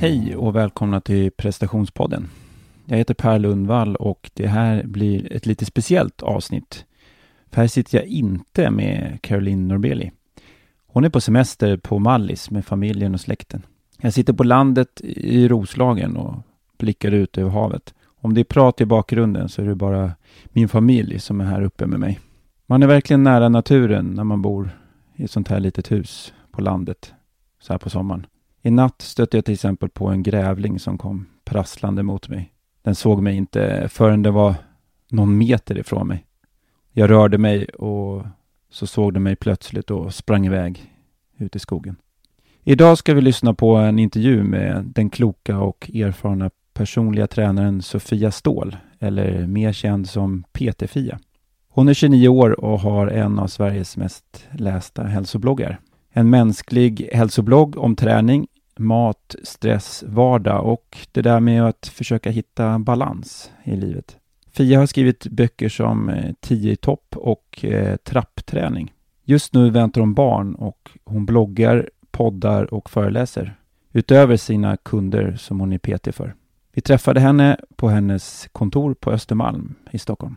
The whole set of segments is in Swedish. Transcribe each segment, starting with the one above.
Hej och välkomna till prestationspodden. Jag heter Per Lundvall och det här blir ett lite speciellt avsnitt. För här sitter jag inte med Caroline Norbeli. Hon är på semester på Mallis med familjen och släkten. Jag sitter på landet i Roslagen och blickar ut över havet. Om det är prat i bakgrunden så är det bara min familj som är här uppe med mig. Man är verkligen nära naturen när man bor i ett sånt här litet hus på landet så här på sommaren. I natt stötte jag till exempel på en grävling som kom prasslande mot mig. Den såg mig inte förrän det var någon meter ifrån mig. Jag rörde mig och så såg den mig plötsligt och sprang iväg ut i skogen. Idag ska vi lyssna på en intervju med den kloka och erfarna personliga tränaren Sofia Ståhl, eller mer känd som PT-Fia. Hon är 29 år och har en av Sveriges mest lästa hälsobloggar. En mänsklig hälsoblogg om träning, mat, stress, vardag och det där med att försöka hitta balans i livet. Fia har skrivit böcker som eh, 10 i topp och eh, Trappträning. Just nu väntar hon barn och hon bloggar, poddar och föreläser utöver sina kunder som hon är PT för. Vi träffade henne på hennes kontor på Östermalm i Stockholm.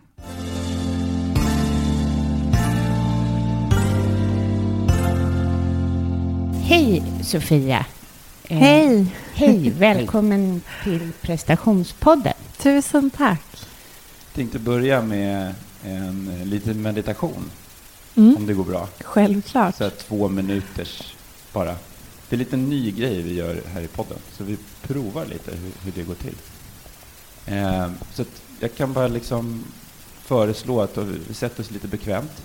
Hej Sofia! Eh, Hej! Hej! Välkommen till prestationspodden. Tusen tack. Jag tänkte börja med en liten meditation, Mm. om det går bra. Självklart. Så här två minuters bara. Det är lite ny grej vi gör här i podden, så vi provar lite hur, hur det går till. Eh, så att jag kan bara liksom föreslå att vi sätter oss lite bekvämt.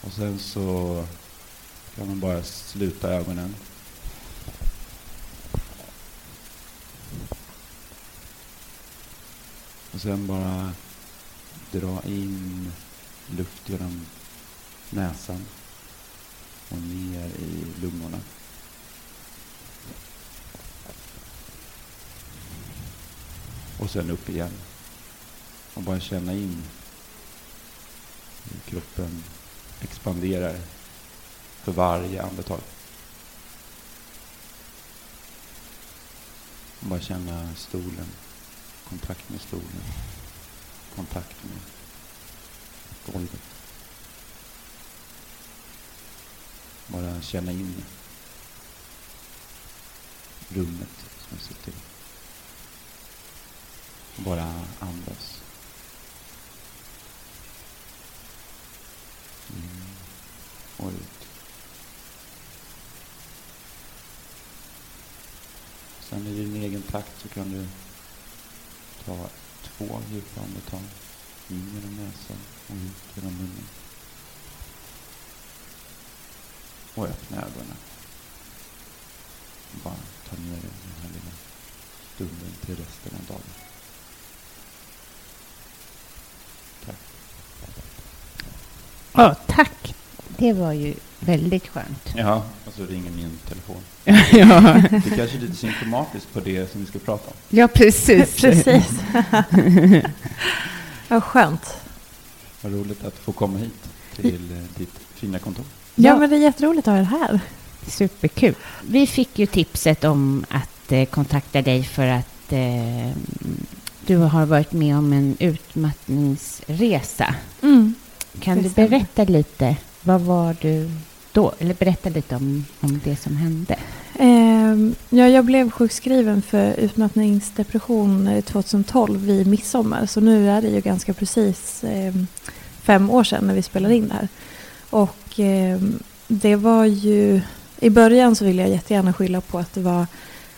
Och sen så kan man bara sluta ögonen. Och sen bara dra in luft genom näsan och ner i lungorna. Och sen upp igen. Och bara känna in hur kroppen expanderar för varje andetag. Bara känna stolen. Kontakt med stolen. Kontakt med golvet. Bara känna in rummet som jag sitter i. Bara andas. In och ut. Sen i din egen takt så kan du ta två djupa andetag. In genom näsan och ut genom munnen. Och öppna ögonen. Bara ta med dig den här lilla stunden till resten av dagen. Tack. Åh, tack! Det var ju väldigt skönt. Ja, och så ringer min telefon. ja. Det är kanske är lite symptomatiskt på det som vi ska prata om. ja, precis. Precis. Vad skönt. Vad roligt att få komma hit till eh, ditt fina kontor. Ja, Ja. men det är jätteroligt att ha er här. Superkul. Vi fick ju tipset om att eh, kontakta dig för att eh, du har varit med om en utmattningsresa. Mm. Kan du berätta lite? Vad var du då? Eller berätta lite om, om det som hände. Eh, ja, jag blev sjukskriven för utmattningsdepression eh, 2012 vid midsommar. Så nu är det ju ganska precis eh, fem år sedan när vi spelade in det här. Och eh, det var ju... I början så ville jag jättegärna skylla på att det var,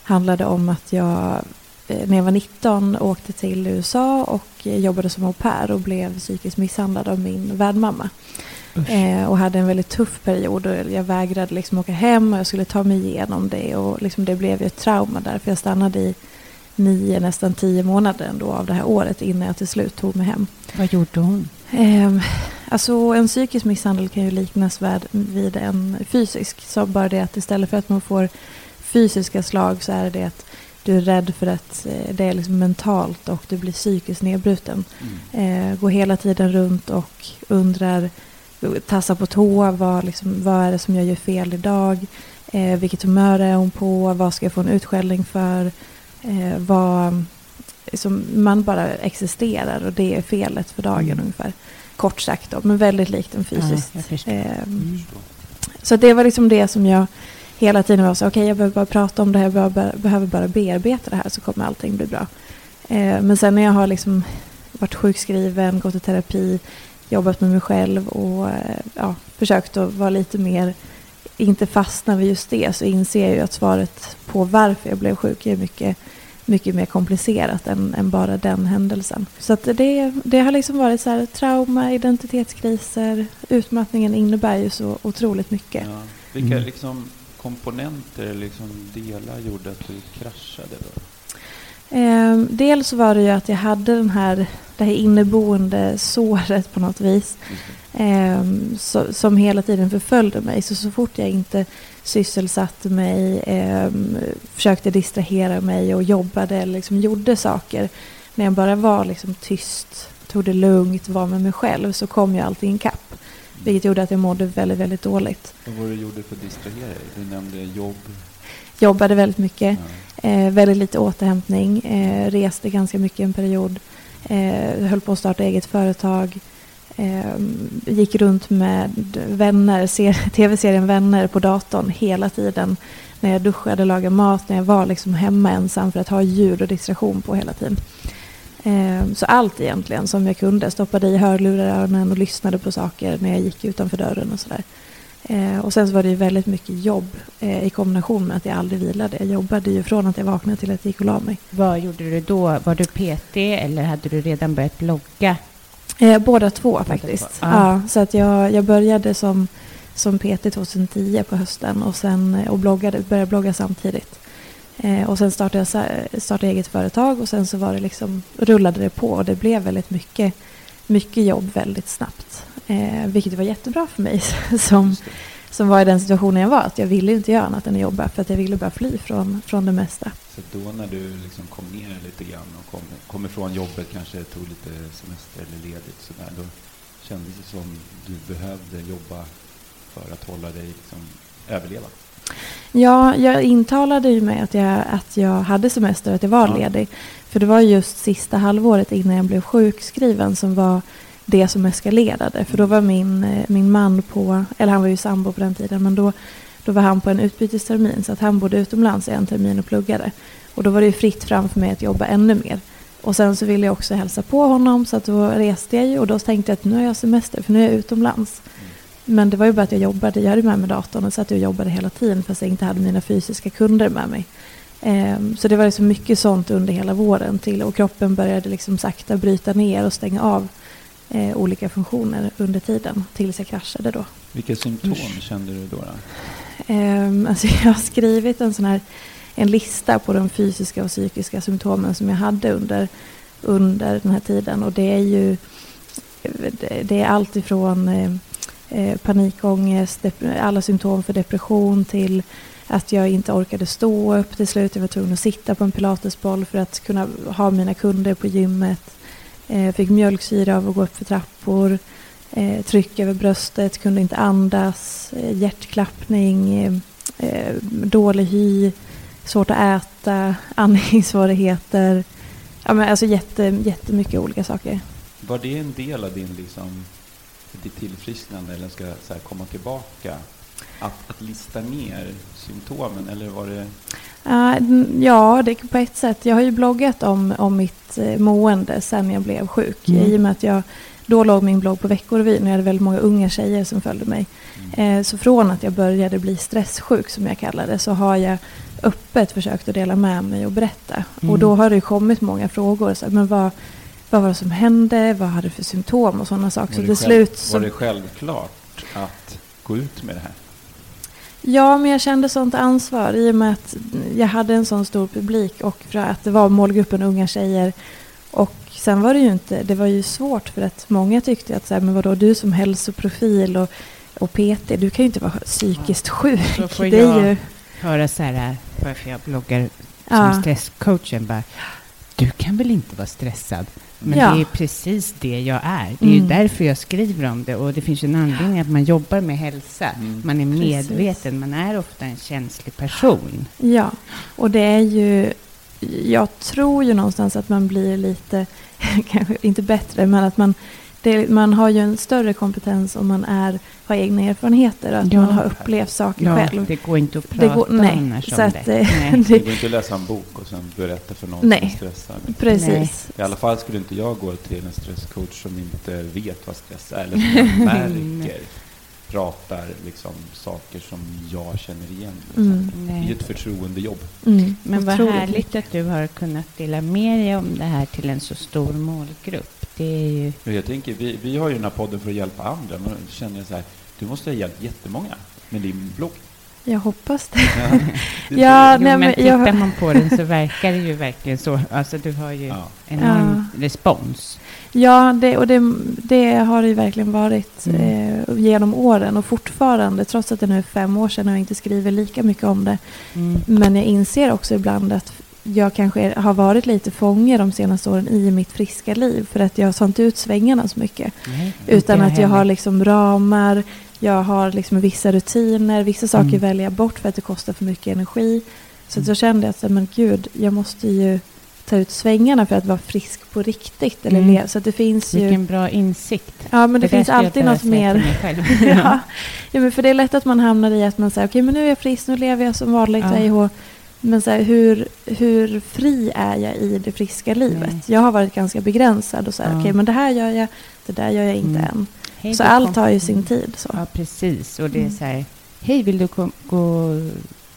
handlade om att jag eh, när jag var 19 åkte till USA och eh, jobbade som au pair och blev psykiskt misshandlad av min värdmamma. Eh, och hade en väldigt tuff period och jag vägrade liksom åka hem och jag skulle ta mig igenom det och liksom det blev ju ett trauma där för jag stannade i nio, nästan tio månader ändå av det här året innan jag till slut tog mig hem. Vad gjorde hon? Eh, alltså en psykisk misshandel kan ju liknas vid, en fysisk. Så bara det att istället för att man får fysiska slag så är det att du är rädd för att eh, det är liksom mentalt och du blir psykiskt nedbruten. Mm. Eh, går hela tiden runt och undrar, tassar på tå, vad, liksom, vad är det som jag gör fel idag? Eh, vilket humör är hon på? Vad ska jag få en utskällning för? Eh, vad, som man bara existerar och det är felet för dagen Mm. ungefär. Kort sagt då, men väldigt likt en fysiskt. Ja. Ehm, Mm. så det var liksom det som jag hela tiden var så okej jag behöver bara prata om det här, jag behöver, behöver bara bearbeta det här så kommer allting bli bra. Eh, men sen när jag har liksom varit sjukskriven, gått i terapi, jobbat med mig själv och eh, ja, försökt att vara lite mer, inte fastna vid just det, så inser jag ju att svaret på varför jag blev sjuk är mycket, mycket mer komplicerat än, än bara den händelsen. Så att det, det har liksom varit så här, trauma, identitetskriser, utmattningen innebär ju så otroligt mycket. Ja. Vilka Mm. liksom komponenter eller liksom delar gjorde att du kraschade då? Eh, dels var det ju att jag hade den här, det här inneboende såret på något vis. Det. Eh, så, som hela tiden förföljde mig. Så, så fort jag inte sysselsatte mig, eh, försökte distrahera mig och jobbade eller liksom gjorde saker. När jag bara var liksom tyst, tog det lugnt, var med mig själv så kom ju allting ikapp. Vilket gjorde att jag mådde väldigt, väldigt dåligt. Vad var det du gjorde för att distrahera dig? Du nämnde jobb. Jobbade väldigt mycket. Ja. Eh, väldigt lite återhämtning. Eh, reste ganska mycket en period. Eh, höll på att starta eget företag. Eh, gick runt med vänner, tv-serien Vänner på datorn hela tiden. När jag duschade, lagade mat, när jag var liksom hemma ensam för att ha ljud och distraktion på hela tiden. Eh, så allt egentligen som jag kunde. Stoppade i hörlurar i öronen och lyssnade på saker när jag gick utanför dörren och sådär. Eh, och sen så var det ju väldigt mycket jobb eh, i kombination med att jag aldrig vilade. Jag jobbade ju från att jag vaknade till att jag gick och la mig. Vad gjorde du då? Var du PT eller hade du redan börjat blogga? Eh, båda två faktiskt. två, Ja. ja. så att jag, jag började som, som PT 2010 på hösten och, sen, eh, och bloggade, började blogga samtidigt. Eh, och sen startade jag startade eget företag och sen så var det liksom, rullade det på och det blev väldigt mycket, mycket jobb väldigt snabbt. Eh, vilket var jättebra för mig som, som var i den situationen jag var. Att jag ville inte göra annat än att jobba för att jag ville bara fly från, från det mesta. Så då när du liksom kom ner lite grann och kom, kom ifrån jobbet, kanske tog lite semester eller ledigt så där, då kändes det som du behövde jobba för att hålla dig liksom överleva? Ja, jag intalade ju mig att jag, att jag hade semester att jag var Ja. ledig. För det var just sista halvåret innan jag blev sjukskriven som var det som eskalerade. För då var min, eh, min man på, eller han var ju sambo på den tiden, men då, då var han på en utbytestermin. Så att han bodde utomlands i en termin och pluggade. Och då var det ju fritt fram för mig att jobba ännu mer. Och sen så ville jag också hälsa på honom så att då reste jag ju och då tänkte jag att nu har jag semester för nu är jag utomlands. Men det var ju bara att jag jobbade, jag hade med mig datorn och satt och jobbade hela tiden fast jag inte hade mina fysiska kunder med mig. Ehm, så det var liksom mycket sånt under hela våren till och kroppen började liksom sakta bryta ner och stänga av eh, olika funktioner under tiden tills jag kraschade då. Vilka symptom Usch. kände du då? då? Ehm, alltså jag har skrivit en sån här en lista på de fysiska och psykiska symptomen som jag hade under, under den här tiden. Och det är ju det, är allt ifrån eh, eh, panikångest, alla symptom för depression till att jag inte orkade stå upp till slut. Jag var tvungen att sitta på en pilatesboll för att kunna ha mina kunder på gymmet. Eh, fick mjölksyra av att gå upp för trappor. Eh, tryck över bröstet, kunde inte andas. Eh, hjärtklappning, eh, eh dålig hy, svårt att äta, andningssvårigheter. Ja, men alltså jätte, jättemycket olika saker. Var det en del av din, liksom, ditt tillfrisknande eller ska jag säga, komma tillbaka? Att, att lista ner symptomen eller var det... Ja, ja, det är på ett sätt. Jag har ju bloggat om, om mitt eh, mående sen jag blev sjuk. Mm. I och med att jag, då låg min blogg på Veckorevyn och jag hade väldigt många unga tjejer som följde mig. Eh, så från att jag började bli stresssjuk som jag kallar det så har jag öppet försökt att dela med mig och berätta. Mm. Och då har det kommit många frågor. Så, här, men vad, vad var det som hände? Vad hade du för symptom och sådana saker. Så Var till det, själv, slut så var det självklart att gå ut med det här? Ja, men jag kände sånt ansvar i och med att jag hade en sån stor publik och för att det var målgruppen unga tjejer. Och sen var det ju inte, det var ju svårt för att många tyckte att så här, men vadå, du som hälsoprofil och, och PT, du kan ju inte vara psykiskt sjuk. Så får Det är jag ju, höra så här, varför jag bloggar Ja. som stresscoachen bara, du kan väl inte vara stressad? Men Ja. det är precis det jag är. Det är ju Mm. därför jag skriver om det. Och det finns ju en anledning att man jobbar med hälsa. Mm. Man är Precis. medveten, man är ofta en känslig person. ja, och det är ju, jag tror ju någonstans att man blir lite, kanske inte bättre, men att man det, man har ju en större kompetens om man är, har egna erfarenheter och att Ja. man har upplevt saker själv. det går inte att Det prata går- nej, annars så om att, det. eh, Nej. Det det, går inte att läsa en bok och sen berätta för någon Nej. som är stressad. precis. I alla fall skulle inte jag gå till en stresscoach som inte vet vad stress är eller som märker pratar liksom saker som jag känner igen. Mm. Det är ju Nej. ett förtroendejobb. Mm, Men vad otroligt härligt att du har kunnat dela med dig om det här till en så stor målgrupp. Det är ju... Jag tänker, vi, vi har ju den här podden för att hjälpa andra, men känner jag så här, du måste ha hjälpt jättemånga med din blogg. Jag hoppas det. Ja, det Ja, Jo, nej, men men tittar jag- man på den så verkar det ju verkligen så. Alltså du har ju Ja. enorm respons. Ja, det, och det, det har det ju verkligen varit Mm. eh, genom åren och fortfarande, trots att det nu är fem år sedan och jag inte skriver lika mycket om det. Mm. Men jag inser också ibland att jag kanske har varit lite fånge de senaste åren i mitt friska liv för att jag har sånt ut svängarna så mycket. Nej, Utan att jag har liksom ramar, jag har liksom vissa rutiner, vissa saker Mm. väljer jag bort för att det kostar för mycket energi. Så att då kände jag att men gud, jag måste ju ta ut svängarna för att vara frisk på riktigt. Eller Mm. Så det finns ju... Vilken bra insikt. Ja, men det, där finns jag alltid något mer. ja. ja, men för det är lätt att man hamnar i att man säger okej, men nu är jag frisk, nu lever jag som vanligt, Ja. Men så här, hur, hur fri är jag i det friska livet? Nej. Jag har varit ganska begränsad och så här, Ja. okej, men det här gör jag, det där gör jag inte Mm. än. Hej, Så allt tar ju sin tid. Så. Ja, precis. Och det är Mm. så här, hej, vill du kom, gå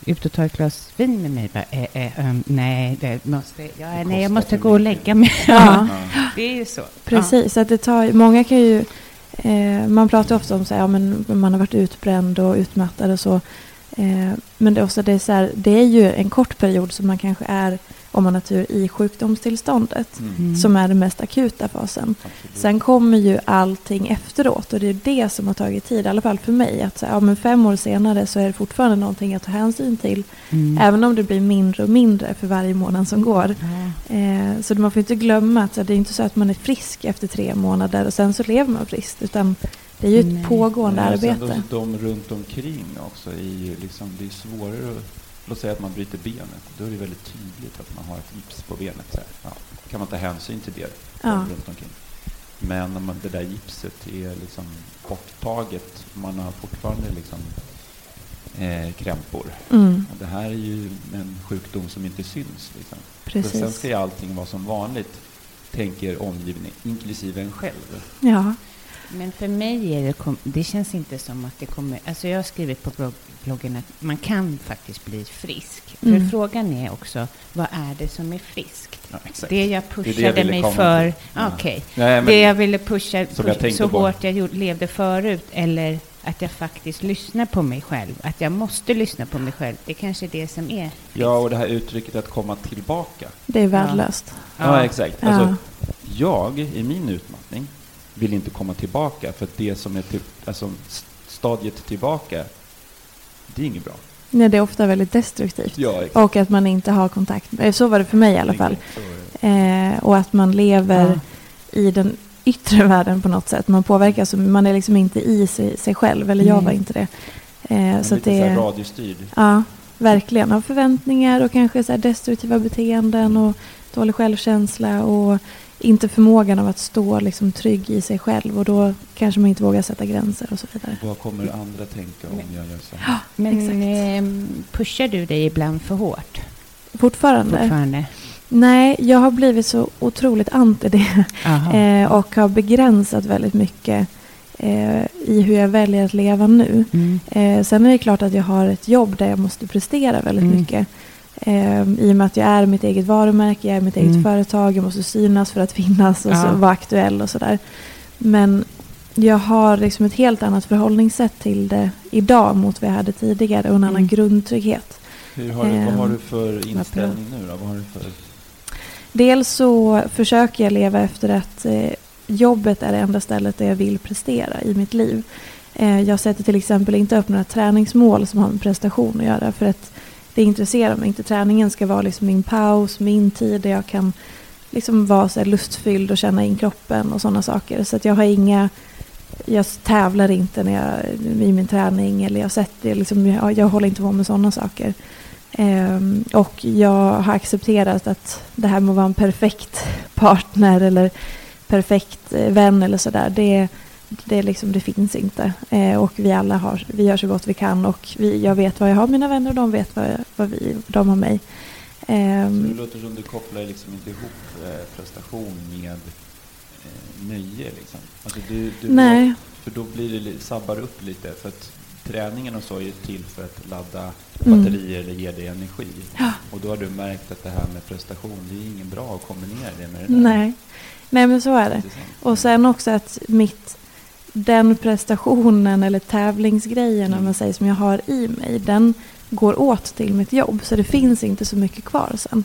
ut och ta ett glas vin med mig? Bara, eh, eh, um, nej, det måste, ja, nej, jag måste gå och lägga mig. Ja. Ja. det är ju så. Precis, så att det tar, många kan ju... Eh, man pratar ofta om så här, ja, men man har varit utbränd och utmattad och så. Eh, men det är, också, det, är så här, det är ju en kort period som man kanske är, om man har tur, i sjukdomstillståndet. Mm. Mm. Som är den mest akuta fasen. Absolut. Sen kommer ju allting efteråt och det är det som har tagit tid, i alla fall för mig. Att så här, ja, men fem år senare så är det fortfarande någonting att ta hänsyn till. Mm. Även om det blir mindre och mindre för varje månad som går. Ja. Eh, så man får inte glömma att så här, det är inte så att man är frisk efter tre månader och sen så lever man friskt. Utan det är ju ett Nej. pågående Nej, och sen arbete. De, de runt omkring också är ju, liksom, det är svårare att, låt säga att man bryter benet, då är det väldigt tydligt att man har ett gips på benet. Så här. Ja, kan man ta hänsyn till det Ja. runt omkring. Men om man, det där gipset är liksom borttaget, man har fortfarande liksom eh, krämpor. Mm, Och det här är ju en sjukdom som inte syns. Liksom. Så sen precis. ska ju allting vara som vanligt, tänker omgivningen, inklusive en själv. Ja, Men för mig är det, kom, det känns inte som att det kommer... Alltså jag har skrivit på blogg, bloggen att man kan faktiskt bli frisk. Mm. För frågan är också, vad är det som är friskt? Ja, exakt. Det jag det jag pushade mig för... Ja. Okej. Nej, men- Det jag ville pusha Som jag push, tänkte så på. hårt jag gjorde, levde förut, eller att jag faktiskt lyssnar på mig själv. Att jag måste lyssna på mig själv. Det kanske är det som är Ja, och det här uttrycket att komma tillbaka. det är värdelöst. Ja, exakt. Ja. Alltså, jag, i min utmattning, vill inte komma tillbaka för att det som är typ, alltså, stadiet tillbaka, det är inget bra. Nej, det är ofta väldigt destruktivt. Ja. Och att man inte har kontakt. eh, Så var det för mig i alla fall. Eh, och att man lever Ja. i den yttre världen på något sätt. Man påverkas, man är liksom inte i sig, sig själv. Eller jag Mm. var inte det. Eh, så lite det så här är... radiostyrd. Ja, verkligen. Av förväntningar och kanske så här destruktiva beteenden och dålig självkänsla och inte förmågan av att stå liksom trygg i sig själv och då kanske man inte vågar sätta gränser och så vidare. Vad kommer andra tänka om jag gör så här? Men Exakt. ehm, pushar du dig ibland för hårt? Fortfarande? Fortfarande? Nej, jag har blivit så otroligt anti det eh, och har begränsat väldigt mycket eh, i hur jag väljer att leva nu. Mm. Eh, sen är det klart att jag har ett jobb där jag måste prestera väldigt Mm. mycket. Eh, I och med att jag är mitt eget varumärke, jag är mitt eget Mm. företag, jag måste synas för att finnas och så, Ja. vara aktuell och sådär. Men jag har liksom ett helt annat förhållningssätt till det idag mot vad jag hade tidigare och en annan Mm. grundtrygghet. Hur har du, vad har Ehm, du för bra. inställning nu då? Vad har du för... Dels så försöker jag leva efter att eh, jobbet är det enda stället där jag vill prestera i mitt liv. Eh, jag sätter till exempel inte upp några träningsmål som har med prestation att göra för att det intresserar mig inte. Träningen ska vara liksom min paus, min tid där jag kan liksom vara så här lustfylld och känna in kroppen och sådana saker. Så att jag har inga jag tävlar inte när jag, i min träning eller jag, sätter, liksom, jag, jag håller inte på med sådana saker. Ehm, och jag har accepterat att det här med att vara en perfekt partner eller perfekt eh, vän eller sådär, det, det, liksom, det finns inte. Eh, och vi alla har, vi gör så gott vi kan och vi, jag vet vad jag har mina vänner och de vet vad, jag, vad vi, de har mig. Så Ehm, det låter som du kopplar liksom inte ihop eh, prestation med eh, nöje liksom. Alltså du, du nej, För då blir det, sabbar upp lite. För att träningen och så är till för att ladda Mm. batterier eller ge dig energi. Ja. Och då har du märkt att det här med prestation, det är ingen bra att kombinera det med det där. nej. nej, men så är det. Och sen också att mitt, den prestationen eller tävlingsgrejen om Mm. man säger, som jag har i mig, den går åt till mitt jobb. Så det finns inte så mycket kvar sen.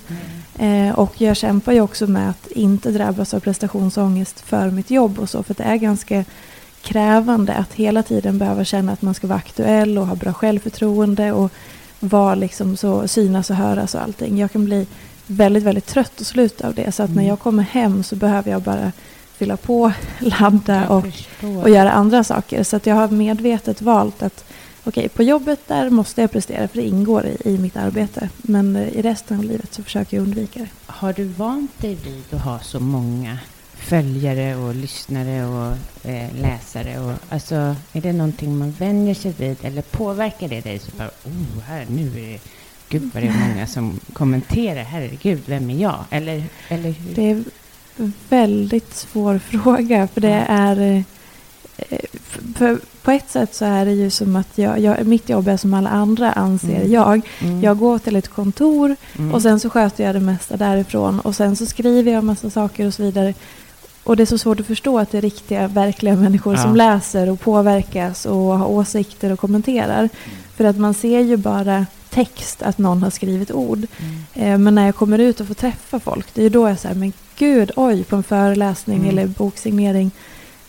Eh, och jag kämpar ju också med att inte drabbas av prestationsångest för mitt jobb och så. För det är ganska krävande att hela tiden behöva känna att man ska vara aktuell och ha bra självförtroende och vara liksom så synas och höras och allting. Jag kan bli väldigt, väldigt trött och slut av det. Så att när Mm. jag kommer hem så behöver jag bara fylla på, ladda och, och göra andra saker. Så att jag har medvetet valt att okej, på jobbet där måste jag prestera för det ingår i, i mitt arbete. Men eh, i resten av livet så försöker jag undvika det. Har du vant dig vid att ha så många följare och lyssnare och eh, läsare? Och, alltså, är det någonting man vänjer sig vid eller påverkar det dig? Så bara, oh, här, nu är det, gud vad det är många som kommenterar, herregud, vem är jag? Eller, eller hur? Det är väldigt svår fråga för det Ja. är eh, för på ett sätt så är det ju som att jag, jag, mitt jobb är som alla andra anser Mm. jag. Mm. Jag går till ett kontor Mm. och sen så sköter jag det mesta därifrån och sen så skriver jag massa saker och så vidare. Och det är så svårt att förstå att det är riktiga, verkliga människor Ja. som läser och påverkas och har åsikter och kommenterar. För att man ser ju bara text, att någon har skrivit ord. Mm. Eh, Men när jag kommer ut och får träffa folk, det är då jag säger men gud, oj, på en föreläsning Mm. eller boksignering.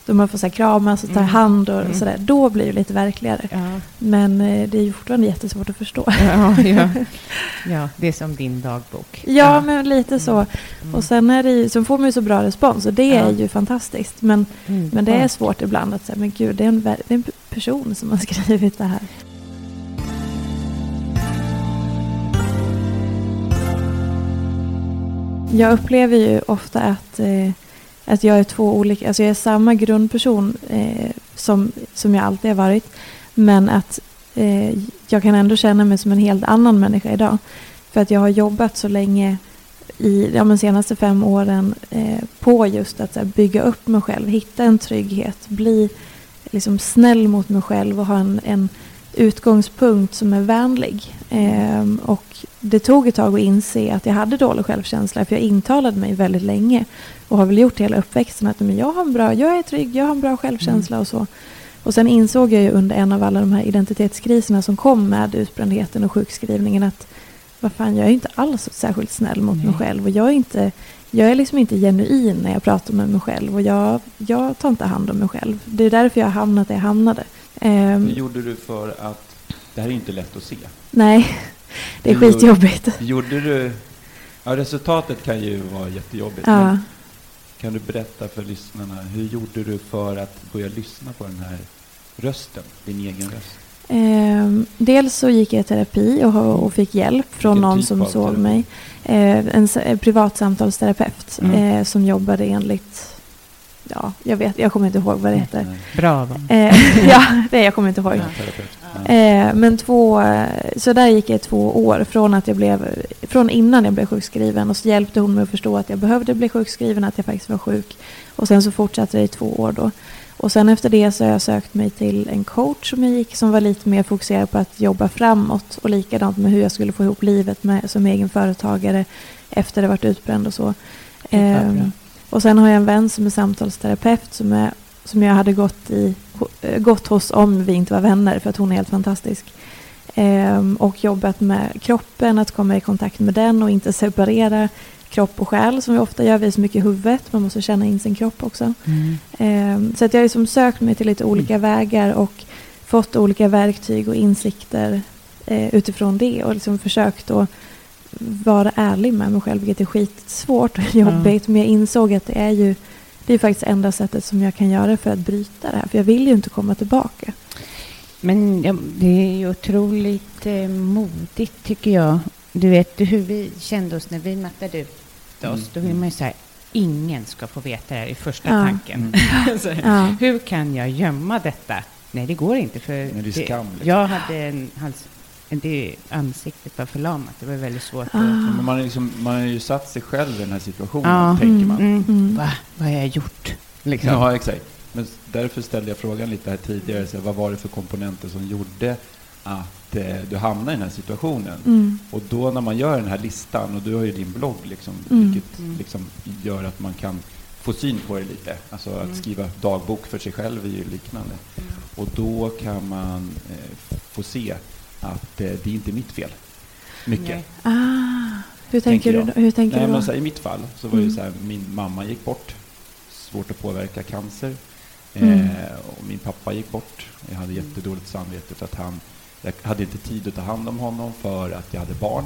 då man får så här, kramas och ta Mm. hand och Mm. sådär. Då blir det lite verkligare. Ja, Men eh, det är ju fortfarande jättesvårt att förstå. ja, ja. ja, det är som din dagbok. Ja, men lite så. Mm. Och sen, är det så får man ju så bra respons och det Ja. är ju fantastiskt. Men, Mm. men det är svårt ibland att säga, men gud, det är en, det är en person som har skrivit det här. Jag upplever ju ofta att, eh, att jag är två olika, alltså jag är samma grundperson eh, som, som jag alltid har varit. Men att eh, jag kan ändå känna mig som en helt annan människa idag. För att jag har jobbat så länge i ja, de senaste fem åren eh, på just att så här, bygga upp mig själv, hitta en trygghet, bli liksom, snäll mot mig själv och ha en, en utgångspunkt som är vänlig. Ehm, och det tog ett tag att inse att jag hade dålig självkänsla för jag intalade mig väldigt länge och har väl gjort hela uppväxten att men jag, har en bra, jag är trygg, jag har en bra självkänsla och så. Och sen insåg jag ju under en av alla de här identitetskriserna som kom med utbrändheten och sjukskrivningen att vad fan, jag är inte alls särskilt snäll mot mig Nej. själv och jag är inte jag är liksom inte genuin när jag pratar med mig själv och jag, jag tar inte hand om mig själv. Det är därför jag har hamnat där jag hamnade. Ehm, Hur gjorde du för att... Det här är inte lätt att se. nej, det är skitjobbigt. Gjorde du... Ja, resultatet kan ju vara jättejobbigt. Ja. Kan du berätta för lyssnarna, hur gjorde du för att börja lyssna på den här rösten, din egen röst? Ehm, dels så gick jag i terapi och, och fick hjälp från Vilken någon typ som såg terapi? mig. Eh, en, en privat samtalsterapeut Mm. eh, som jobbade enligt, ja, jag vet, jag kommer inte ihåg vad det heter. Nej, Bra? Eh, ja, det jag kommer inte ihåg. nej. Eh, men två, eh, så där gick jag två år från, att jag blev, från innan jag blev sjukskriven och så hjälpte hon mig att förstå att jag behövde bli sjukskriven, att jag faktiskt var sjuk. Och sen så fortsatte det i två år då. Och sen efter det så har jag sökt mig till en coach som jag gick som var lite mer fokuserad på att jobba framåt och likadant med hur jag skulle få ihop livet med, som egen företagare efter det varit utbränd och så. Ehm, och sen har jag en vän som är samtalsterapeut som, är, som jag hade gått, i, gått hos om vi inte var vänner för att hon är helt fantastisk. Ehm, och jobbat med kroppen, att komma i kontakt med den och inte separera kropp och själ som vi ofta gör. Vi är så mycket i huvudet, man måste känna in sin kropp också. Mm. Ehm, så att jag har liksom sökt mig till lite olika vägar och fått olika verktyg och insikter eh, utifrån det och liksom försökt att vara ärlig med mig själv, vilket är skitsvårt och jobbigt. Men jag insåg att det är ju det är faktiskt enda sättet som jag kan göra för att bryta det här. För jag vill ju inte komma tillbaka. Men ja, det är ju otroligt eh, modigt, tycker jag. Du vet hur vi kände oss när vi mattade ut oss. Mm. Då vill man ju säga ingen ska få veta det här i första Ja. tanken. Så, Ja. Hur kan jag gömma detta? Nej, det går inte. För Men det är skam, liksom. Jag hade en hals... Det ansiktet var förlamat. Det var väldigt svårt Ah. att... Men man, liksom, man har ju satt sig själv i den här situationen, Ja. tänker man. Mm. Mm. Va? Vad har jag gjort? Liksom. Ja, exakt. Men därför ställde jag frågan lite här tidigare. Så vad var det för komponenter som gjorde att eh, du hamnade i den här situationen? Mm. Och då när man gör den här listan, och du har ju din blogg, liksom, Mm. vilket liksom gör att man kan få syn på det lite. Alltså att Mm. skriva dagbok för sig själv är ju liknande. Och då kan man eh, få se att eh, det är inte mitt fel. Mycket. Ah, hur tänker, Tänker du, hur tänker Nej, du men då? så här, I mitt fall så var det Mm. ju så här, min mamma gick bort, svårt att påverka cancer. Mm. Eh, och min pappa gick bort. Jag hade jättedåligt samvete för att han, jag hade inte tid att ta hand om honom för att jag hade barn.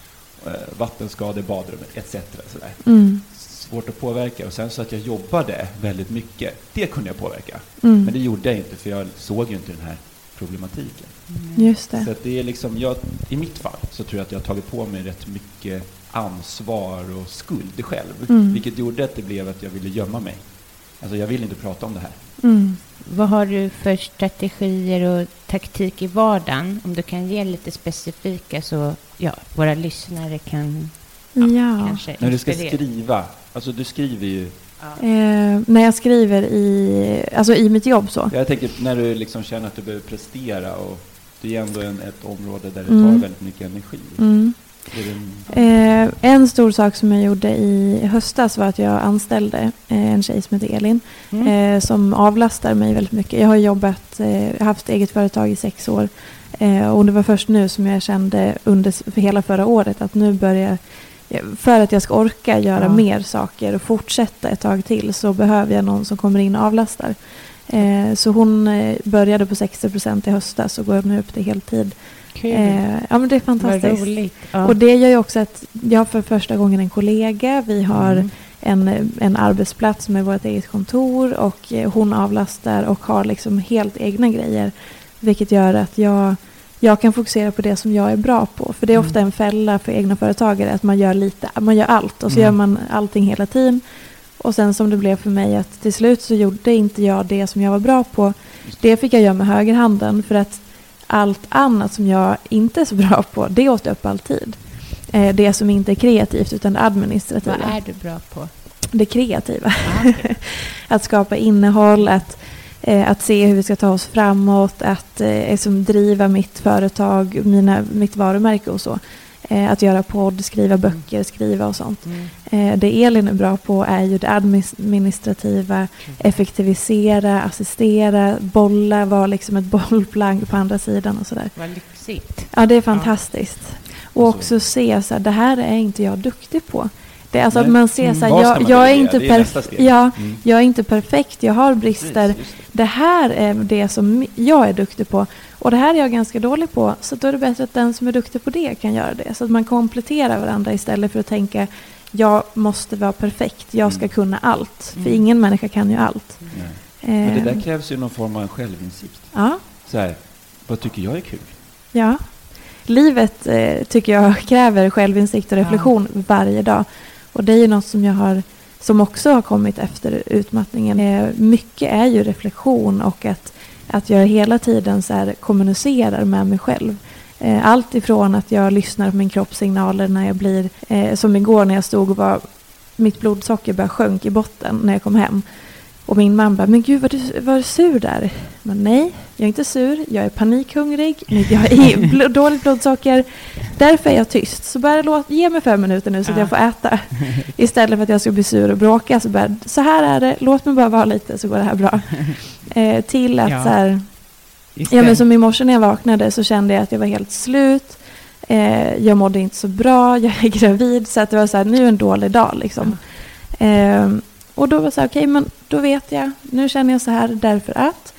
Eh, vattenskador, badrum etc. Sådär. Mm. Svårt att påverka. Och sen så att jag jobbade väldigt mycket, det kunde jag påverka. Mm. Men det gjorde jag inte för jag såg ju inte den här problematiken. Just det. Så det är liksom, jag, I mitt fall så tror jag att jag har tagit på mig rätt mycket ansvar och skuld själv. Mm. Vilket gjorde att det blev att jag ville gömma mig. Alltså jag vill inte prata om det här. Mm. Vad har du för strategier och taktik i vardagen? Om du kan ge lite specifika så ja, våra lyssnare kan Ja. kanske När du ska inspirera. skriva, alltså du skriver ju, Eh, när jag skriver i, alltså i mitt jobb så. jag tänker när du liksom känner att du behöver prestera och det är ändå en, ett område där det Mm. tar väldigt mycket energi. Mm. En, Eh, en stor sak som jag gjorde i höstas var att jag anställde eh, en tjej som heter Elin Mm. eh, som avlastar mig väldigt mycket. Jag har jobbat, eh, haft eget företag i sex år och det var först nu som jag kände under hela förra året att nu börjar för att jag ska orka göra Ja. mer saker och fortsätta ett tag till så behöver jag någon som kommer in och avlastar. Eh, så hon eh, började på 60 procent i höstas och går nu upp till heltid. Kul. Eh, ja men det är fantastiskt. roligt. Ja. Och det gör ju också att jag har för första gången en kollega. Vi har Mm. en, en arbetsplats med vårt eget kontor och eh, hon avlastar och har liksom helt egna grejer. Vilket gör att jag, jag kan fokusera på det som jag är bra på. För det är Mm. ofta en fälla för egna företagare att man gör lite, man gör allt och så Mm. gör man allting hela tiden. Och sen som det blev för mig att till slut så gjorde inte jag det som jag var bra på. Det fick jag göra med högerhanden för att allt annat som jag inte är så bra på, det åt upp all tid. Eh, Det som inte är kreativt utan det administrativa. Vad är du bra på? Det kreativa. Ja. att skapa innehåll, att, att se hur vi ska ta oss framåt, att eh, liksom driva mitt företag, mina, mitt varumärke och så. Eh, att göra podd, skriva böcker, skriva och sånt. Mm. Eh, det Elin är bra på är ju det administrativa, effektivisera, assistera, bolla, vara liksom ett bollplank på andra sidan och sådär. Vad lyxigt. Ja, det är fantastiskt. Och Alltså- också se så här, det här är inte jag duktig på. Det alltså Nej. att man ser så här, ska jag, jag är inte steg. Ja, Mm. jag är inte perfekt, jag har brister. Precis, det. Det här är det som jag är duktig på. Och det här är jag ganska dålig på. Så då är det bättre att den som är duktig på det kan göra det. Så att man kompletterar varandra istället för att tänka jag måste vara perfekt, jag ska Mm. kunna allt. För Mm. ingen människa kan ju allt. Nej. Men det Eh, där krävs ju någon form av självinsikt. ja, Så här, vad tycker jag är kul? ja. Livet eh, tycker jag kräver självinsikt och reflektion varje dag. Och det är ju något som jag har som också har kommit efter utmattningen. Eh, mycket är ju reflektion och att, att jag hela tiden så här kommunicerar med mig själv. Eh, allt ifrån att jag lyssnar på min kroppssignaler när jag blir, eh, som igår när jag stod och var, mitt blodsocker bara sjönk i botten när jag kom hem. Och min mamma bara, men gud vad du var du sur där? Men nej, jag är inte sur, jag är panikhungrig, jag har bl- dåligt blodsocker. Därför är jag tyst. Så bara låt, ge mig fem minuter nu så att Ja. jag får äta. Istället för att jag ska bli sur och bråka. Så, bara, så här är det, låt mig bara vara lite så går det här bra. Eh, till att Ja. så här, Ja, men som i morse när jag vaknade så kände jag att jag var helt slut. Eh, jag mådde inte så bra, jag är gravid. Så att det var så här, nu är en dålig dag liksom. Eh, och då var det så här, okej men då vet jag. Nu känner jag så här därför att.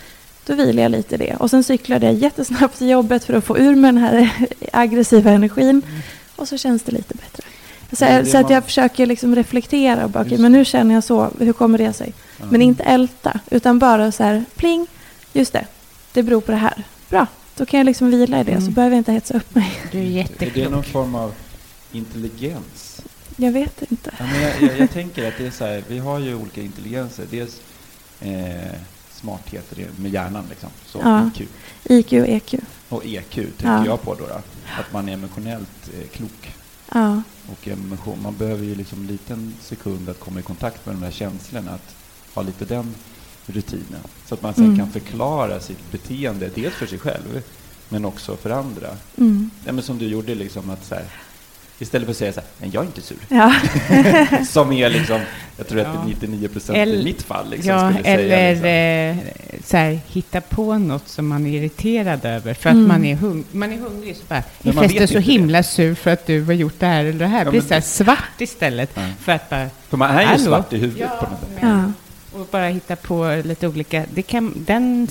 Då vilar jag lite i det. Och sen cyklade jag jättesnabbt till jobbet för att få ur mig den här aggressiva energin. Och så känns det lite bättre. Så, det så att man- jag försöker liksom reflektera och bara, Just men nu känner jag så, hur kommer det sig? Ja. Men inte älta, utan bara så här, pling, just det, det beror på det här. Bra, då kan jag liksom vila i det, så Mm. behöver jag inte hetsa upp mig. Du är Är det jätteklok. någon form av intelligens? Jag vet inte. Ja, men jag, jag, jag tänker att det är så här, vi har ju olika intelligenser. Dels eh, smarthet det med hjärnan, liksom. så Ja. IQ. IQ och EQ. Och EQ tänker Ja. jag på då, då. Att man är emotionellt eh, klok. Ja, Och emotion, man behöver ju liksom en liten sekund att komma i kontakt med de där känslorna, att ha lite den rutinen. Så att man sen Mm. kan förklara sitt beteende, dels för sig själv, men också för andra. mm. Ja, men som du gjorde, liksom att så här, Istället för att säga så här, men jag är inte sur. Ja. Som är liksom, jag tror att Ja. 99 procent Eller- i mitt fall liksom, ja, skulle säga. eller liksom. eh, så här, hitta på något som man är irriterad över för att Mm. man, är hung man är hungrig. Så bara, Men är man förresten så inte det. himla sur för att du har gjort det här eller det här. Ja, blir så här svart istället Ja. för att bara... För man är ju Hallå? svart i huvudet Ja, på något sätt. men- Ja. Och bara hitta på lite olika... Det kan, den,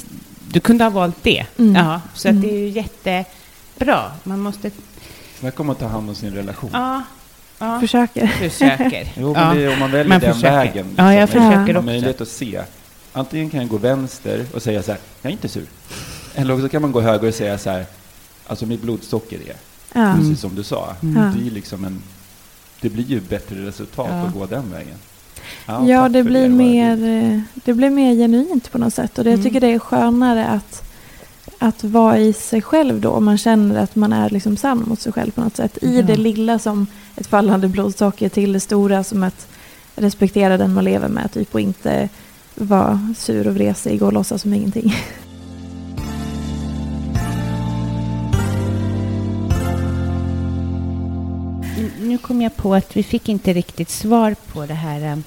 du kunde ha valt det. Mm. Ja, så Mm. att det är ju jättebra. Man måste... Snacka om att ta hand om sin relation. Ja, ja Försöker. försöker. Jo, ja. men det, är- om man väljer Man den försöker. vägen. Ja, jag liksom, försöker har också. möjlighet att se. Antingen kan jag gå vänster och säga så här, jag är inte sur. Eller också kan man gå höger och säga så här, alltså mitt blodsocker är, Ja. precis som du sa. Mm. Det, är liksom en, det blir ju bättre resultat Ja. att gå den vägen. Ja, tack det för blir, Vad mer, eh, det blir mer genuint på något sätt. Och det, jag Mm. tycker det är skönare att, att vara i sig själv då. Om man känner att man är liksom sann mot sig själv på något sätt. I Ja. det lilla som ett fallande blodsocker till det stora som att respektera den man lever med. Typ och inte vara sur och vresig och låtsas som ingenting. Nu kom jag på att vi fick inte riktigt svar på det här.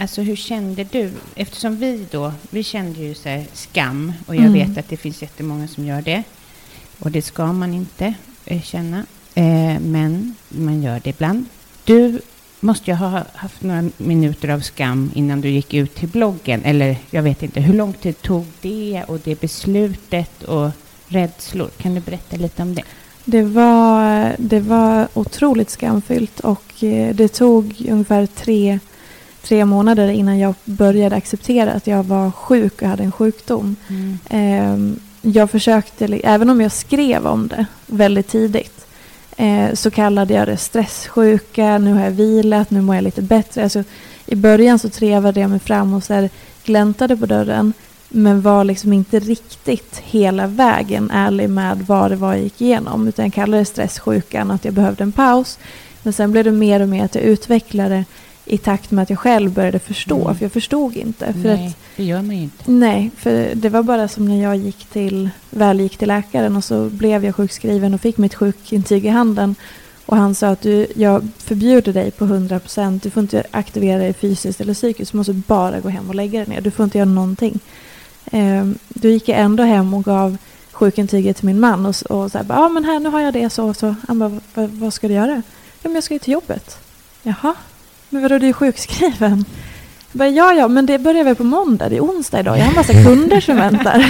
Alltså hur kände du? Eftersom vi då, vi kände ju så skam och jag Mm. vet att det finns jättemånga som gör det. Och det ska man inte eh, känna. Eh, men man gör det ibland. Du måste ju ha haft några minuter av skam innan du gick ut till bloggen. Eller jag vet inte, hur lång tid tog det och det beslutet och rädslor? Kan du berätta lite om det? Det var, det var otroligt skamfyllt och eh, det tog ungefär tre, tre månader innan jag började acceptera att jag var sjuk och hade en sjukdom. Ehm, Jag försökte, även om jag skrev om det väldigt tidigt, eh, så kallade jag det stresssjuka, nu har jag vilat, nu mår jag lite bättre. Alltså, I början så trevade jag mig fram och så här gläntade på dörren, men var liksom inte riktigt hela vägen ärlig med vad det var jag gick igenom, utan jag kallade det stresssjukan, att jag behövde en paus. Men sen blev det mer och mer att jag utvecklade i takt med att jag själv började förstå, Mm. för jag förstod inte. För Nej, att det gör man ju inte. Nej, för det var bara som när jag gick till, väl gick till läkaren och så blev jag sjukskriven och fick mitt sjukintyg i handen. Och han sa att du, jag förbjuder dig på 100%, du får inte aktivera dig fysiskt eller psykiskt, du måste bara gå hem och lägga dig ner, du får inte göra någonting. Ehm, då gick jag ändå hem och gav sjukintyget till min man och, och så här, ja men här nu har jag det så och så. Han bara, vad, vad ska du göra? Ja men jag ska ju till jobbet. Jaha, men vadå du är sjukskriven? Jag bara, ja, ja, men det börjar väl på måndag, det är onsdag idag. Jag har en massa kunder som väntar.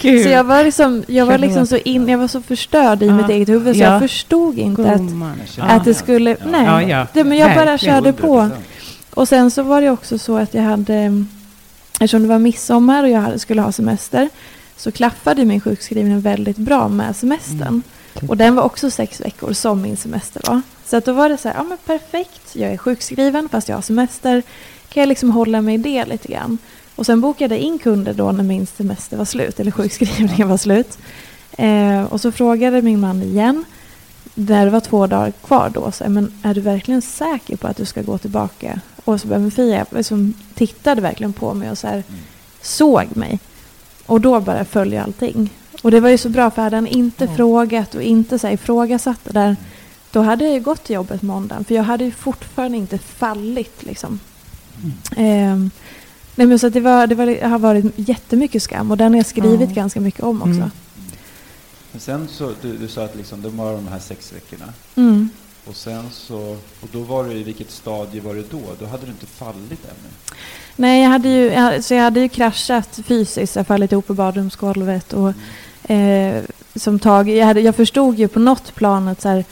Gud. Så jag var liksom, jag var liksom så in, jag var så förstörd i Ja. mitt eget huvud så Ja. jag förstod inte att, att det skulle, Ja. nej. Det, men jag bara körde på. 100%. Och sen så var det också så att jag hade, eftersom det var midsommar och jag skulle ha semester, så klaffade min sjukskrivning väldigt bra med semestern. Mm. Och den var också sex veckor som min semester var. Så att då var det så här, ja men perfekt, jag är sjukskriven fast jag har semester. Kan jag liksom hålla mig i det lite grann. Och sen bokade jag in kunder då när min semester var slut, eller sjukskrivningen var slut. Eh, och så frågade min man igen, där det var två dagar kvar då, så, men är du verkligen säker på att du ska gå tillbaka? Och så men Fia liksom, tittade verkligen på mig och så här, såg mig. Och då bara föll ju allting. Och det var ju så bra för hade han inte Ja. frågat och inte så här, ifrågasatt det där, då hade jag ju gått till jobbet måndagen. För jag hade ju fortfarande inte fallit liksom. Ehm, nej men så att det, var, det, var, det har varit jättemycket skam och den har jag skrivit Ja. ganska mycket om också. Mm. Men sen så, du, du sa att liksom, de var de här sex veckorna. Mm. Och sen så, och då var du i vilket stadie var det då? Då hade du inte fallit ännu. Nej, jag hade, ju, jag, så jag hade ju kraschat fysiskt. Jag fallit ihop på badrumsgolvet. Och, eh, som tag, jag, hade, jag förstod ju på något plan att så här,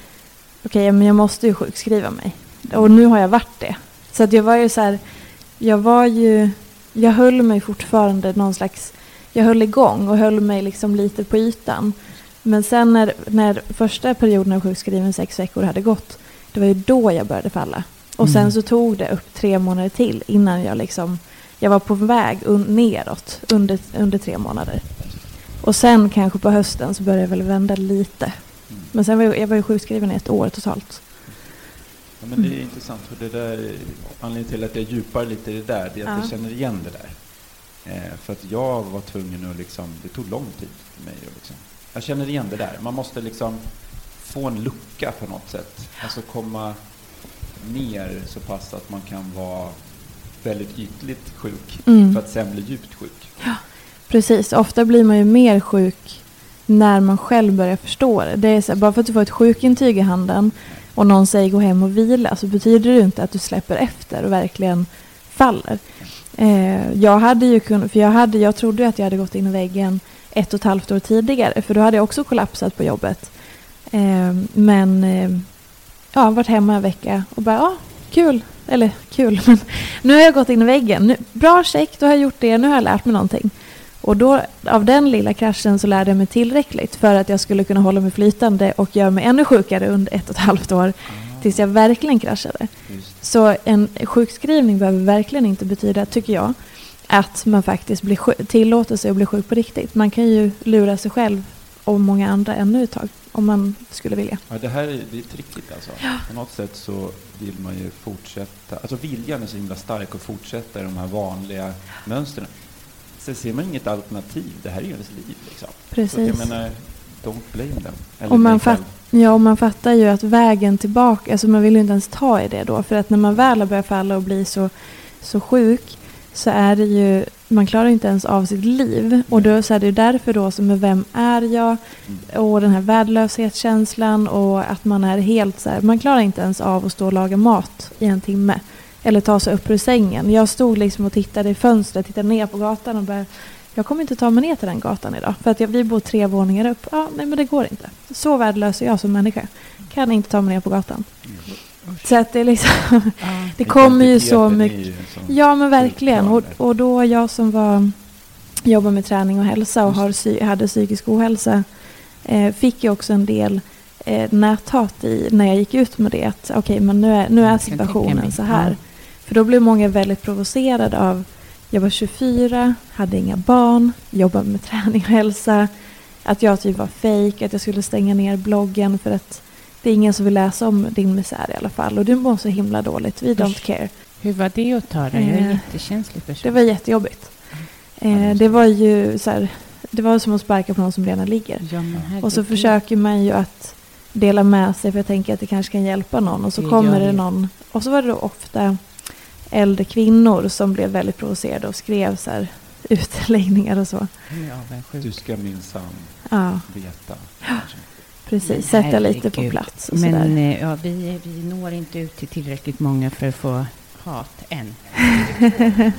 okej, men jag måste ju sjukskriva mig. Och nu har jag varit det. Så att jag var ju så här, jag var ju, jag höll mig fortfarande någon slags, jag höll igång och höll mig liksom lite på ytan. Men sen när, när första perioden av sjukskriven sex veckor hade gått, det var ju då jag började falla. Och sen Mm. så tog det upp tre månader till innan jag liksom, jag var på väg un, neråt under, under tre månader. Och sen kanske på hösten så började jag väl vända lite. Men sen var jag, jag var ju sjukskriven i ett år totalt. Ja, men det är intressant, för det där, anledningen till att jag djupar lite i det där, det är att Ja. jag känner igen det där. Eh, för att jag var tvungen att liksom, det tog lång tid för mig att liksom, jag känner igen det där. Man måste liksom få en lucka på något sätt. Alltså komma ner så pass att man kan vara väldigt ytligt sjuk Mm. för att sen bli djupt sjuk. Precis, ofta blir man ju mer sjuk när man själv börjar förstå det. det är så, här, bara för att du får ett sjukintyg i handen och någon säger gå hem och vila så betyder det inte att du släpper efter och verkligen faller. Eh, jag hade ju kunnat, för jag, hade, jag trodde ju att jag hade gått in i väggen ett och ett halvt år tidigare för då hade jag också kollapsat på jobbet. Eh, men eh, ja, varit hemma en vecka och bara, ah, kul. Eller kul, men nu har jag gått in i väggen. Nu, bra, check, då har jag gjort det. Nu har jag lärt mig någonting. Och då, av den lilla kraschen så lärde jag mig tillräckligt för att jag skulle kunna hålla mig flytande och göra mig ännu sjukare under ett och ett halvt år tills jag verkligen kraschade. Just. Så en sjukskrivning behöver verkligen inte betyda, tycker jag, att man faktiskt blir sjuk, tillåter sig att bli sjuk på riktigt. Man kan ju lura sig själv och många andra ännu ett tag om man skulle vilja. Ja, det här är, det är trickigt alltså. På något sätt så vill man ju fortsätta, alltså viljan är så himla stark att fortsätta i de här vanliga mönstren. Sen ser man inget alternativ, det här är ju ens liv liksom. Så Precis. att jag menar, don't blame them. Eller Och man, fatt, ja, och man fattar ju att vägen tillbaka, alltså man vill ju inte ens ta i det då. För att när man väl har börjat falla och bli så, så sjuk så är det ju, man klarar inte ens av sitt liv. Och då så är det ju därför då som är vem är jag? Och den här värdelöshetskänslan och att man är helt så här, man klarar inte ens av att stå och laga mat i en timme. Eller ta sig upp ur sängen. Jag stod liksom och tittade i fönstret, tittade ner på gatan och bara jag kommer inte ta mig ner till den gatan idag. För att jag, vi bor tre våningar upp. Ja, nej men det går inte. Så värdelös är jag som människa. Kan inte ta mig ner på gatan. Så att det är liksom... det kommer ju så mycket... Ja men verkligen. Och, och då jag som var, jobbar med träning och hälsa och har, hade psykisk ohälsa eh, fick ju också en del eh, näthat i när jag gick ut med det. Att okej, men nu är, nu är situationen så här. För då blev många väldigt provocerade av jag var 24, hade inga barn, jobbade med träning och hälsa. Att jag typ var fejk, att jag skulle stänga ner bloggen för att det är ingen som vill läsa om din misär i alla fall. Och du mår så himla dåligt, we don't care. Hur var det att ta det? Jag är Eh, jättekänslig person. Det var jättejobbigt. Eh, det var ju så här, det var som att sparka på någon som redan ligger. Ja. Och så försöker man ju att dela med sig för jag tänker att det kanske kan hjälpa någon. Och så Det kommer det. någon. Och så var det då ofta äldre kvinnor som blev väldigt provocerade och skrev så här utläggningar och så. Du ska minsann Ja, veta. kanske. precis. Sätta lite på plats och Men sådär. eh, ja, vi, vi når inte ut till tillräckligt många för att få hat än.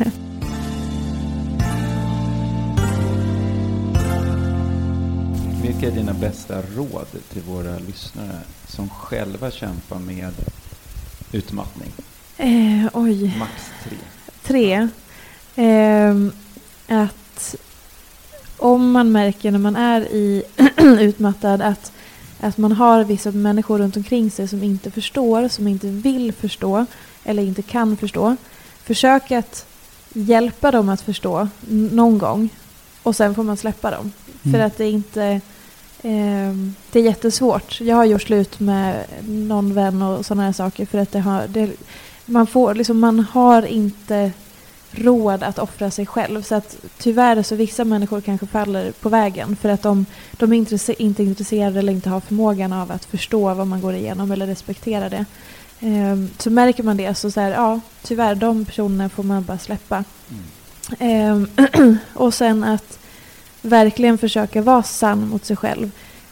Vilka är dina bästa råd till våra lyssnare som själva kämpar med utmattning? Eh, oj. Max tre. Tre. Ehm, att om man märker när man är i utmattad att, att man har vissa människor runt omkring sig som inte förstår, som inte vill förstå eller inte kan förstå. Försök att hjälpa dem att förstå någon gång och sen får man släppa dem. För Mm. att det är inte... ehm, det är jättesvårt. Jag har gjort slut med någon vän och sådana här saker för att det har... Det, man, får, liksom, man har inte råd att offra sig själv. Så att tyvärr så vissa människor kanske faller på vägen för att de, de är intresse, inte intresserade eller inte har förmågan av att förstå vad man går igenom eller respektera det. Um, så märker man det så, så här, ja, tyvärr de personerna får man bara släppa. Ehm, och sen att verkligen försöka vara sann mot sig själv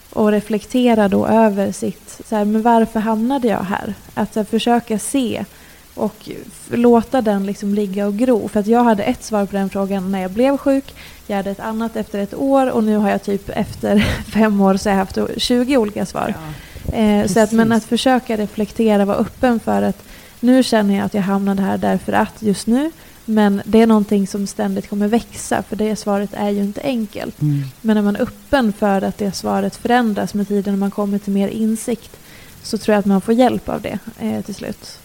och reflektera då över sitt, så här, men varför hamnade jag här? Att här, försöka se och låta den liksom ligga och gro. För att jag hade ett svar på den frågan när jag blev sjuk. Jag hade ett annat efter ett år och nu har jag typ efter fem år så har jag haft 20 olika svar. Eh, så att, men att försöka reflektera, vara öppen för att nu känner jag att jag hamnade här därför att just nu. Men det är någonting som ständigt kommer växa för det svaret är ju inte enkelt. Mm. Men när man är öppen för att det svaret förändras med tiden och man kommer till mer insikt så tror jag att man får hjälp av det eh, till slut.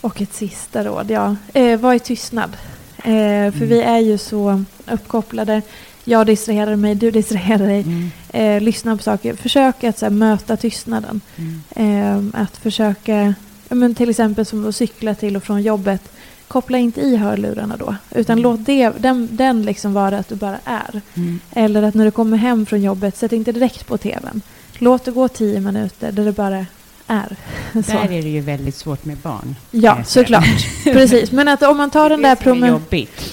Och ett sista råd, ja. Eh, var i tystnad. Eh, för vi är ju så uppkopplade. Jag distraherar mig, du distraherar dig. Mm. Eh, lyssna på saker. Försök att så här, möta tystnaden. Mm. Eh, att försöka, men till exempel som att cykla till och från jobbet. Koppla inte i hörlurarna då. Utan Mm. låt det, den, den liksom vara att du bara är. Mm. Eller att när du kommer hem från jobbet, sätt inte direkt på tvn. Låt det gå tio minuter där det bara är. Så. Där är det ju väldigt svårt med barn. Ja, såklart. Precis. Men att om man tar den där promen-.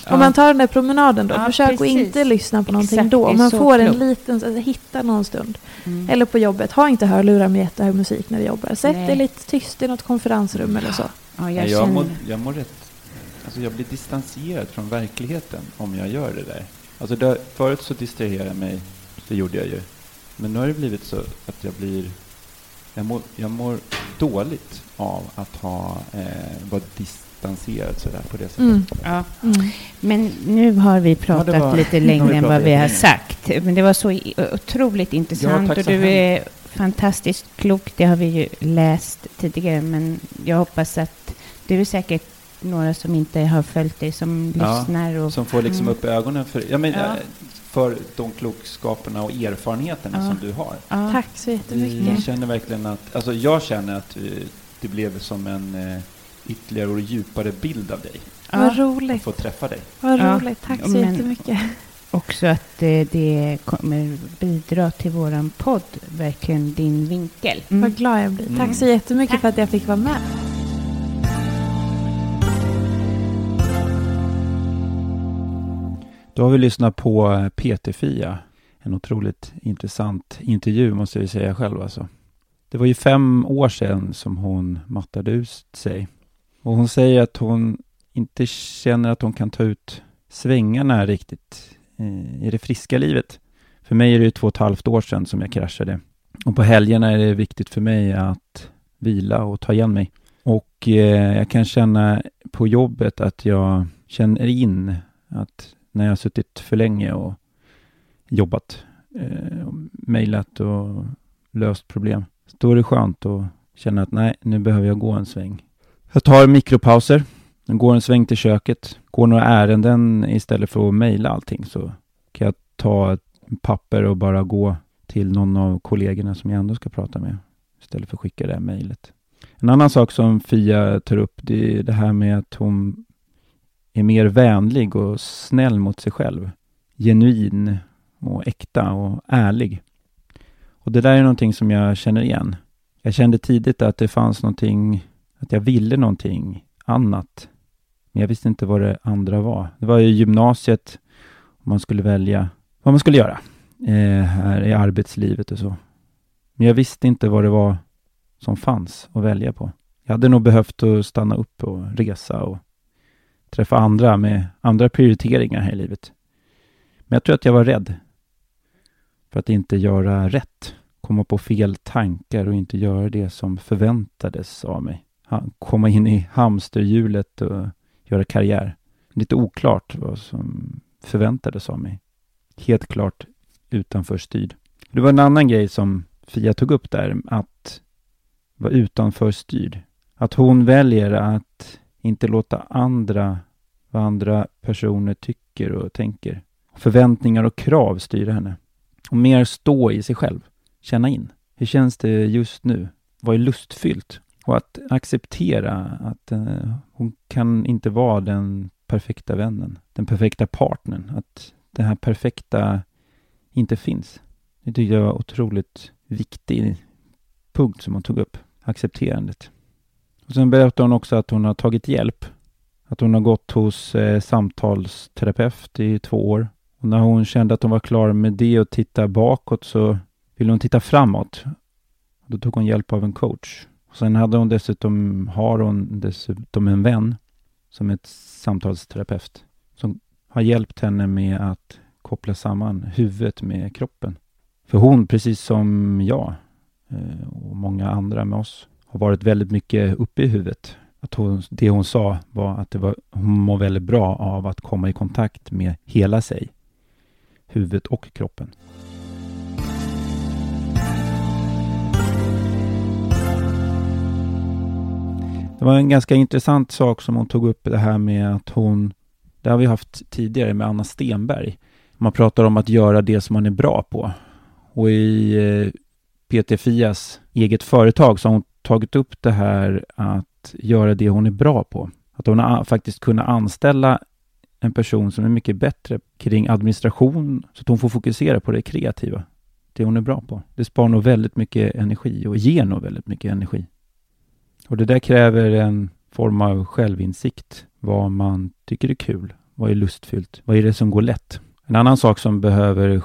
Om man tar den där promenaden då, Ja, försök att precis. inte lyssna på någonting Exakt, då. Om man får en liten, alltså, hitta någon stund. Mm. Eller på jobbet, ha inte hörlurar med jättehög musik när du jobbar. Sätt Nej. dig lite tyst i något konferensrum eller så. Ja, jag Jag, mår, jag mår rätt... Alltså jag blir distanserad från verkligheten om jag gör det där. Alltså där, förut så distraherade jag mig, det gjorde jag ju. Men nu har det blivit så att jag blir... Jag mår, jag mår dåligt av att ha, eh, vara distanserad sådär på det sättet. Mm. Ja. Mm. Men nu har vi pratat var- lite längre än vad vi har länge. sagt. Men det var så otroligt intressant tack och du är fantastiskt klok. Det har vi ju läst tidigare, men jag hoppas att du är säkert några som inte har följt dig som Ja, lyssnar. Och, Som får liksom Mm. upp ögonen för, ja, men, Ja. eh, för de klokskaperna och erfarenheterna Ja. som du har. Ja. Tack så Vi jättemycket. känner verkligen att, alltså jag känner att eh, det blev som en eh, ytterligare och djupare bild av dig. Ja. Vad Att roligt. få träffa dig. Vad roligt. Tack så Men- jättemycket. Också att eh, det kommer bidra till våran podd, verkligen din vinkel. Mm. Vad glad jag blir. Mm. Tack så jättemycket för att jag fick vara med. Då har vi lyssnat på eh, PT-Fia. En otroligt intressant intervju måste jag säga själv alltså. Det var ju fem år sedan som hon mattade ut sig. Och hon säger att hon inte känner att hon kan ta ut svängarna riktigt eh, i det friska livet. För mig är det ju två och ett halvt år sedan som jag kraschade. Och på helgerna är det viktigt för mig att vila och ta igen mig. Och eh, jag kan känna på jobbet att jag känner in att när jag har suttit för länge och jobbat, eh, och mejlat och löst problem, då är det skönt att känna att nej, nu behöver jag gå en sväng. Jag tar mikropauser, går en sväng till köket, går några ärenden istället för att mejla allting så kan jag ta ett papper och bara gå till någon av kollegorna som jag ändå ska prata med istället för att skicka det här mejlet. En annan sak som Fia tar upp, det är det här med att hon är mer vänlig och snäll mot sig själv. Genuin och äkta och ärlig. Och det där är någonting som jag känner igen. Jag kände tidigt att det fanns någonting, att jag ville någonting annat. Men jag visste inte vad det andra var. Det var i gymnasiet, man skulle välja vad man skulle göra eh, här i arbetslivet och så. Men jag visste inte vad det var som fanns att välja på. Jag hade nog behövt att stanna upp och resa och träffa andra med andra prioriteringar här i livet. Men jag tror att jag var rädd för att inte göra rätt. Komma på fel tankar och inte göra det som förväntades av mig. Komma in i hamsterhjulet och göra karriär. Lite oklart vad som förväntades av mig. Helt klart utanför styrd. Det var en annan grej som Fia tog upp där, att vara utanför styrd. Att hon väljer att inte låta andra, vad andra personer tycker och tänker. Förväntningar och krav styra henne. Och mer stå i sig själv. Känna in. Hur känns det just nu? Vad är lustfyllt? Och att acceptera att eh, hon kan inte vara den perfekta vännen. Den perfekta partnern. Att det här perfekta inte finns. Det tyckte jag var otroligt viktig punkt som hon tog upp. Accepterandet. Och sen berättade hon också att hon har tagit hjälp. Att hon har gått hos eh, samtalsterapeut i två år. Och när hon kände att hon var klar med det och titta bakåt så ville hon titta framåt. Då tog hon hjälp av en coach. Och sen hade hon dessutom, har hon dessutom en vän som är ett samtalsterapeut som har hjälpt henne med att koppla samman huvudet med kroppen. För hon, precis som jag eh, och många andra med oss, har varit väldigt mycket uppe i huvudet. Att hon, det hon sa var att det var, hon mår väldigt bra av att komma i kontakt med hela sig. Huvudet och kroppen. Det var en ganska intressant sak som hon tog upp, det här med att hon, det har vi haft tidigare med Anna Stenberg. Man pratar om att göra det som man är bra på. Och i eh, PT Fias eget företag så har hon tagit upp det här att göra det hon är bra på. Att hon har faktiskt kunnat anställa en person som är mycket bättre kring administration så att hon får fokusera på det kreativa. det hon är bra på. Det sparar nog väldigt mycket energi och ger nog väldigt mycket energi. Och det där kräver en form av självinsikt. Vad man tycker är kul. Vad är lustfyllt? Vad är det som går lätt? En annan sak som behöver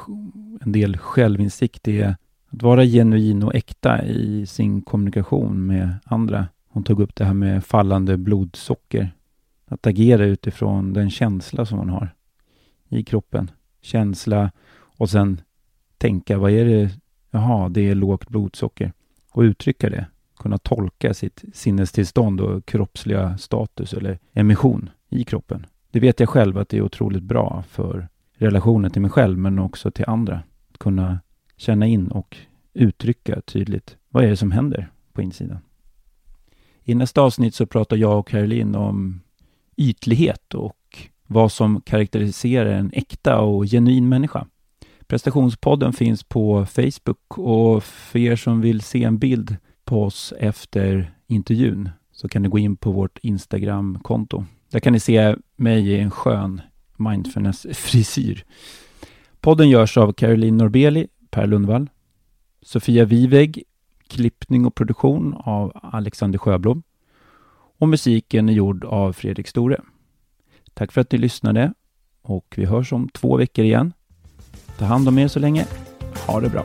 en del självinsikt är att vara genuin och äkta i sin kommunikation med andra. Hon tog upp det här med fallande blodsocker. Att agera utifrån den känsla som hon har i kroppen. Känsla och sen tänka, vad är det? Jaha, det är lågt blodsocker. Och uttrycka det. Kunna tolka sitt sinnestillstånd och kroppsliga status eller emission i kroppen. Det vet jag själv att det är otroligt bra för relationen till mig själv men också till andra. Att kunna känna in och uttrycka tydligt vad är det som händer på insidan. I nästa avsnitt så pratar jag och Caroline om ytlighet och vad som karaktäriserar en äkta och genuin människa. Prestationspodden finns på Facebook och för er som vill se en bild på oss efter intervjun så kan ni gå in på vårt Instagram-konto. Där kan ni se mig i en skön mindfulness-frisyr. Podden görs av Caroline Norbeli, Per Lundvall, Sofia Viveg, klippning och produktion av Alexander Sjöblom och musiken är gjord av Fredrik Store. Tack för att ni lyssnade och vi hörs om två veckor igen. Ta hand om er så länge. Ha det bra.